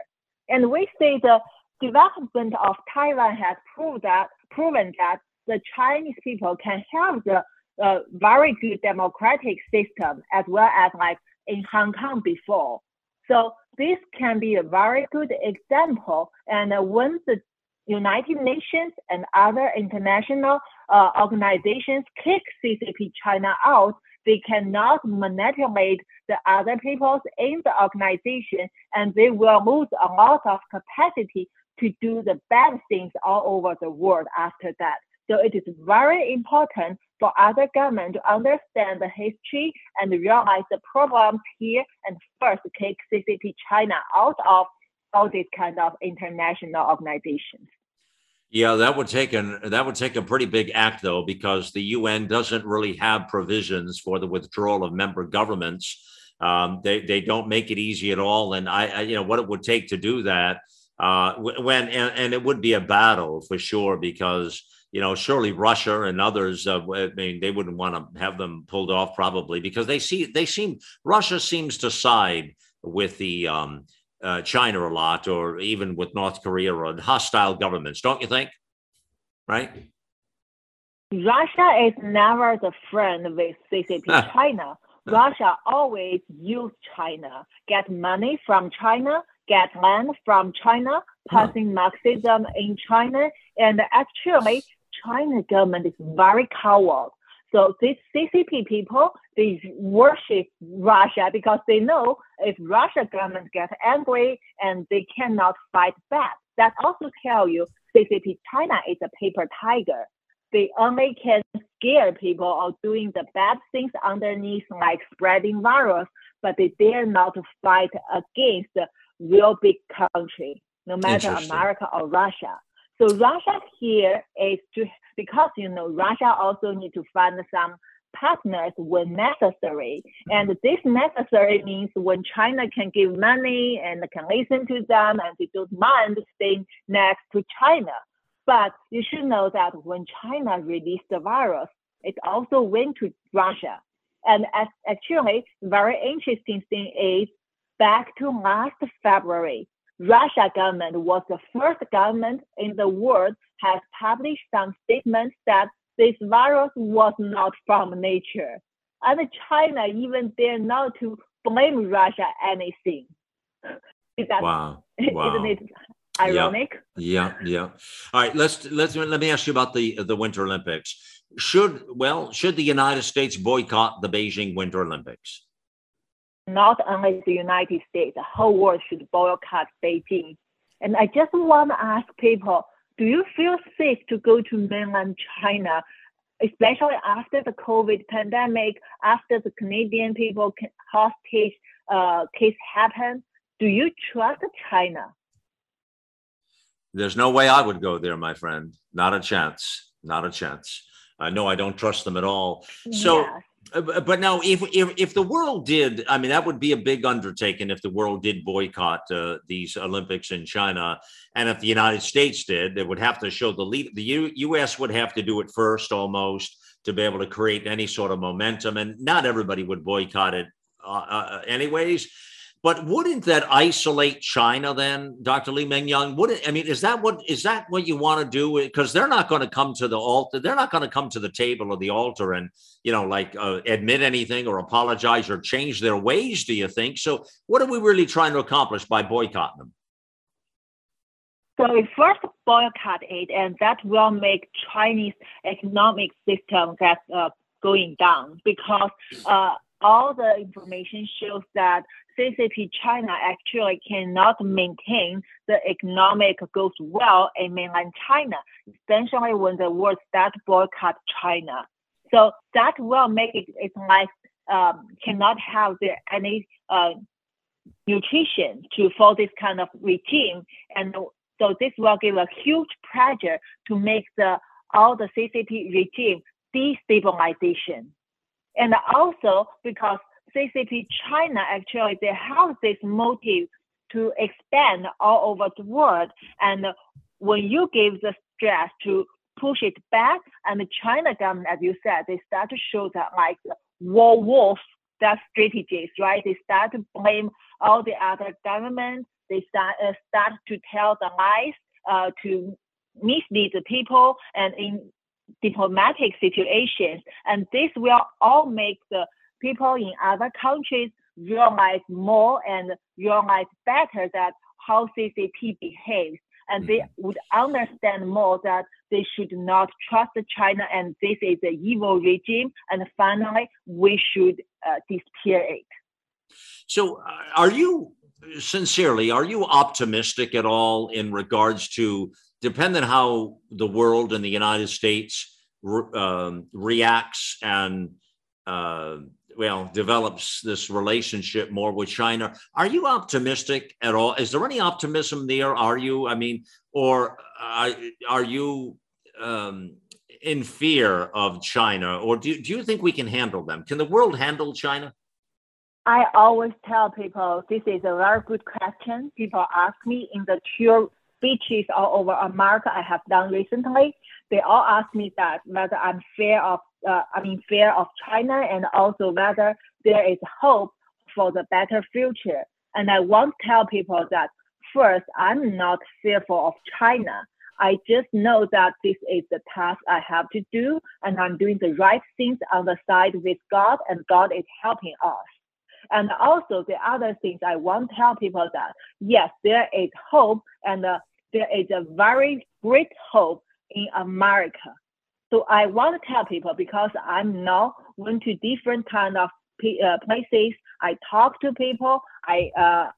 And we see the development of Taiwan has proved that proven that the Chinese people can have the a very good democratic system as well as like in Hong Kong before. So this can be a very good example. And when the United Nations and other international uh, organizations kick CCP China out, they cannot manipulate the other peoples in the organization and they will lose a lot of capacity to do the bad things all over the world after that. So it is very important for other governments to understand the history and realize the problems here and first take CCP China out of all these kind of international organizations. Yeah, that would take an that would take a pretty big act though, because the UN doesn't really have provisions for the withdrawal of member governments. Um, they they don't make it easy at all, and I, I you know what it would take to do that uh, when and, and it would be a battle for sure because you know, surely Russia and others, uh, I mean, they wouldn't want to have them pulled off probably because they see, they seem, Russia seems to side with the um, uh, China a lot, or even with North Korea or hostile governments, don't you think? Right? Russia is never the friend with CCP China. Russia always use China, get money from China, get land from China, passing Marxism in China, and actually China government is very coward. So these CCP people, they worship Russia because they know if Russia government gets angry and they cannot fight back. That also tell you CCP China is a paper tiger. They only can scare people of doing the bad things underneath, like spreading virus, but they dare not fight against the real big country, no matter America or Russia. So Russia here is to because you know Russia also need to find some partners when necessary. Mm-hmm. And this necessary means when China can give money and can listen to them and they don't mind staying next to China. But you should know that when China released the virus, it also went to Russia. And actually, very interesting thing is back to last February, Russia government was the first government in the world has published some statements that this virus was not from nature. And China even dare not to blame Russia anything. Is that, wow. wow. Isn't it ironic? Yeah. yeah, yeah. All right, let's let's let me ask you about the the Winter Olympics. Should well, should the United States boycott the Beijing Winter Olympics? Not only the United States, the whole world should boycott Beijing. And I just want to ask people, do you feel safe to go to mainland China, especially after the COVID pandemic, after the Canadian people hostage uh, case happened? Do you trust China? There's no way I would go there, my friend. Not a chance. Not a chance. I know I don't trust them at all. So, yes. Uh, but now, if, if if the world did, I mean, that would be a big undertaking if the world did boycott uh, these Olympics in China, and if the United States did, they would have to show the lead. The U, U.S. would have to do it first, almost, to be able to create any sort of momentum, and not everybody would boycott it, uh, uh, anyways. But wouldn't that isolate China then, Dr. Li Meng Yan? Wouldn't I mean, is that what is that what you want to do? Because they're not going to come to the altar. They're not going to come to the table or the altar and you know, like uh, admit anything or apologize or change their ways. Do you think? So, what are we really trying to accomplish by boycotting them? So we first boycott it, and that will make Chinese economic system get uh, going down because uh, all the information shows that CCP China actually cannot maintain the economic growth well in mainland China, especially when the world start boycott China. So that will make it, its life um, cannot have the, any uh, nutrition to for this kind of regime, and so this will give a huge pressure to make the all the CCP regime destabilization, and also because CCP China actually they have this motive to expand all over the world, and when you give the stress to push it back, and the China government, as you said, they start to show that like war wolf that strategies, right? They start to blame all the other governments. They start uh, start to tell the lies uh, to mislead the people and in diplomatic situations. And this will all make the people in other countries realize more and realize better that how CCP behaves. And they mm-hmm. would understand more that they should not trust China and this is an evil regime. And finally, we should uh, disappear it. So, uh, are you sincerely, are you optimistic at all in regards to, depending how the world and the United States re- um, reacts and uh, well develops this relationship more with China. Are you optimistic at all? Is there any optimism there? Are you? I mean, or are, are you um, in fear of China, or do do you think we can handle them? Can the world handle China? I always tell people this is a very good question. People ask me in the tour speeches all over America I have done recently. They all ask me that whether I'm fear of uh, I mean fear of China and also whether there is hope for the better future. And I want to tell people that first, I'm not fearful of China. I just know that this is the task I have to do, and I'm doing the right things on the side with God, and God is helping us. And also the other things I want to tell people that yes, there is hope and uh, there is a very great hope in America. So I want to tell people because I'm now went to different kind of uh, places. I talk to people. I uh,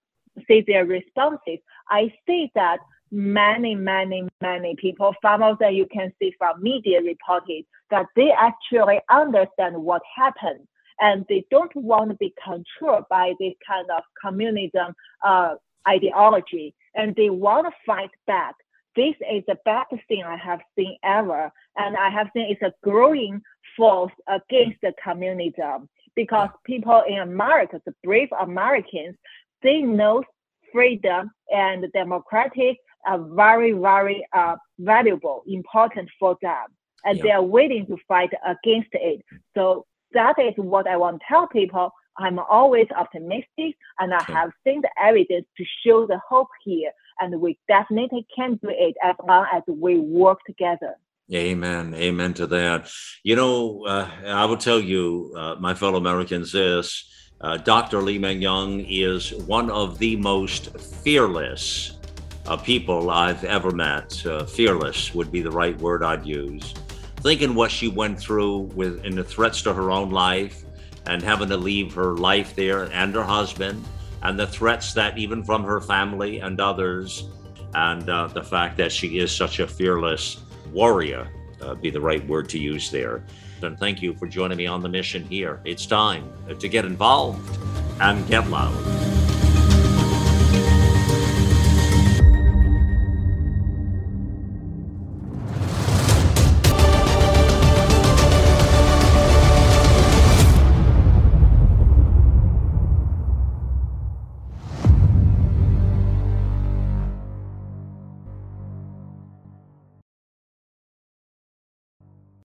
see their responses. I see that many, many, many people, some of them you can see from media reported that they actually understand what happened and they don't want to be controlled by this kind of communism uh, ideology and they want to fight back. This is the best thing I have seen ever. And I have seen it's a growing force against the communism because people in America, the brave Americans, they know freedom and democratic are very, very uh, valuable, important for them. And yeah. they are willing to fight against it. So that is what I want to tell people. I'm always optimistic and I have seen the evidence to show the hope here. And we definitely can do it as long as we work together. Amen. Amen to that. You know, uh, I will tell you, uh, my fellow Americans, this uh, Dr. Li Meng Yan is one of the most fearless uh, people I've ever met. Uh, fearless would be the right word I'd use thinking what she went through with in the threats to her own life and having to leave her life there and her husband and the threats that even from her family and others and uh, the fact that she is such a fearless warrior uh, be the right word to use there. And thank you for joining me on the mission here. It's time to get involved and get loud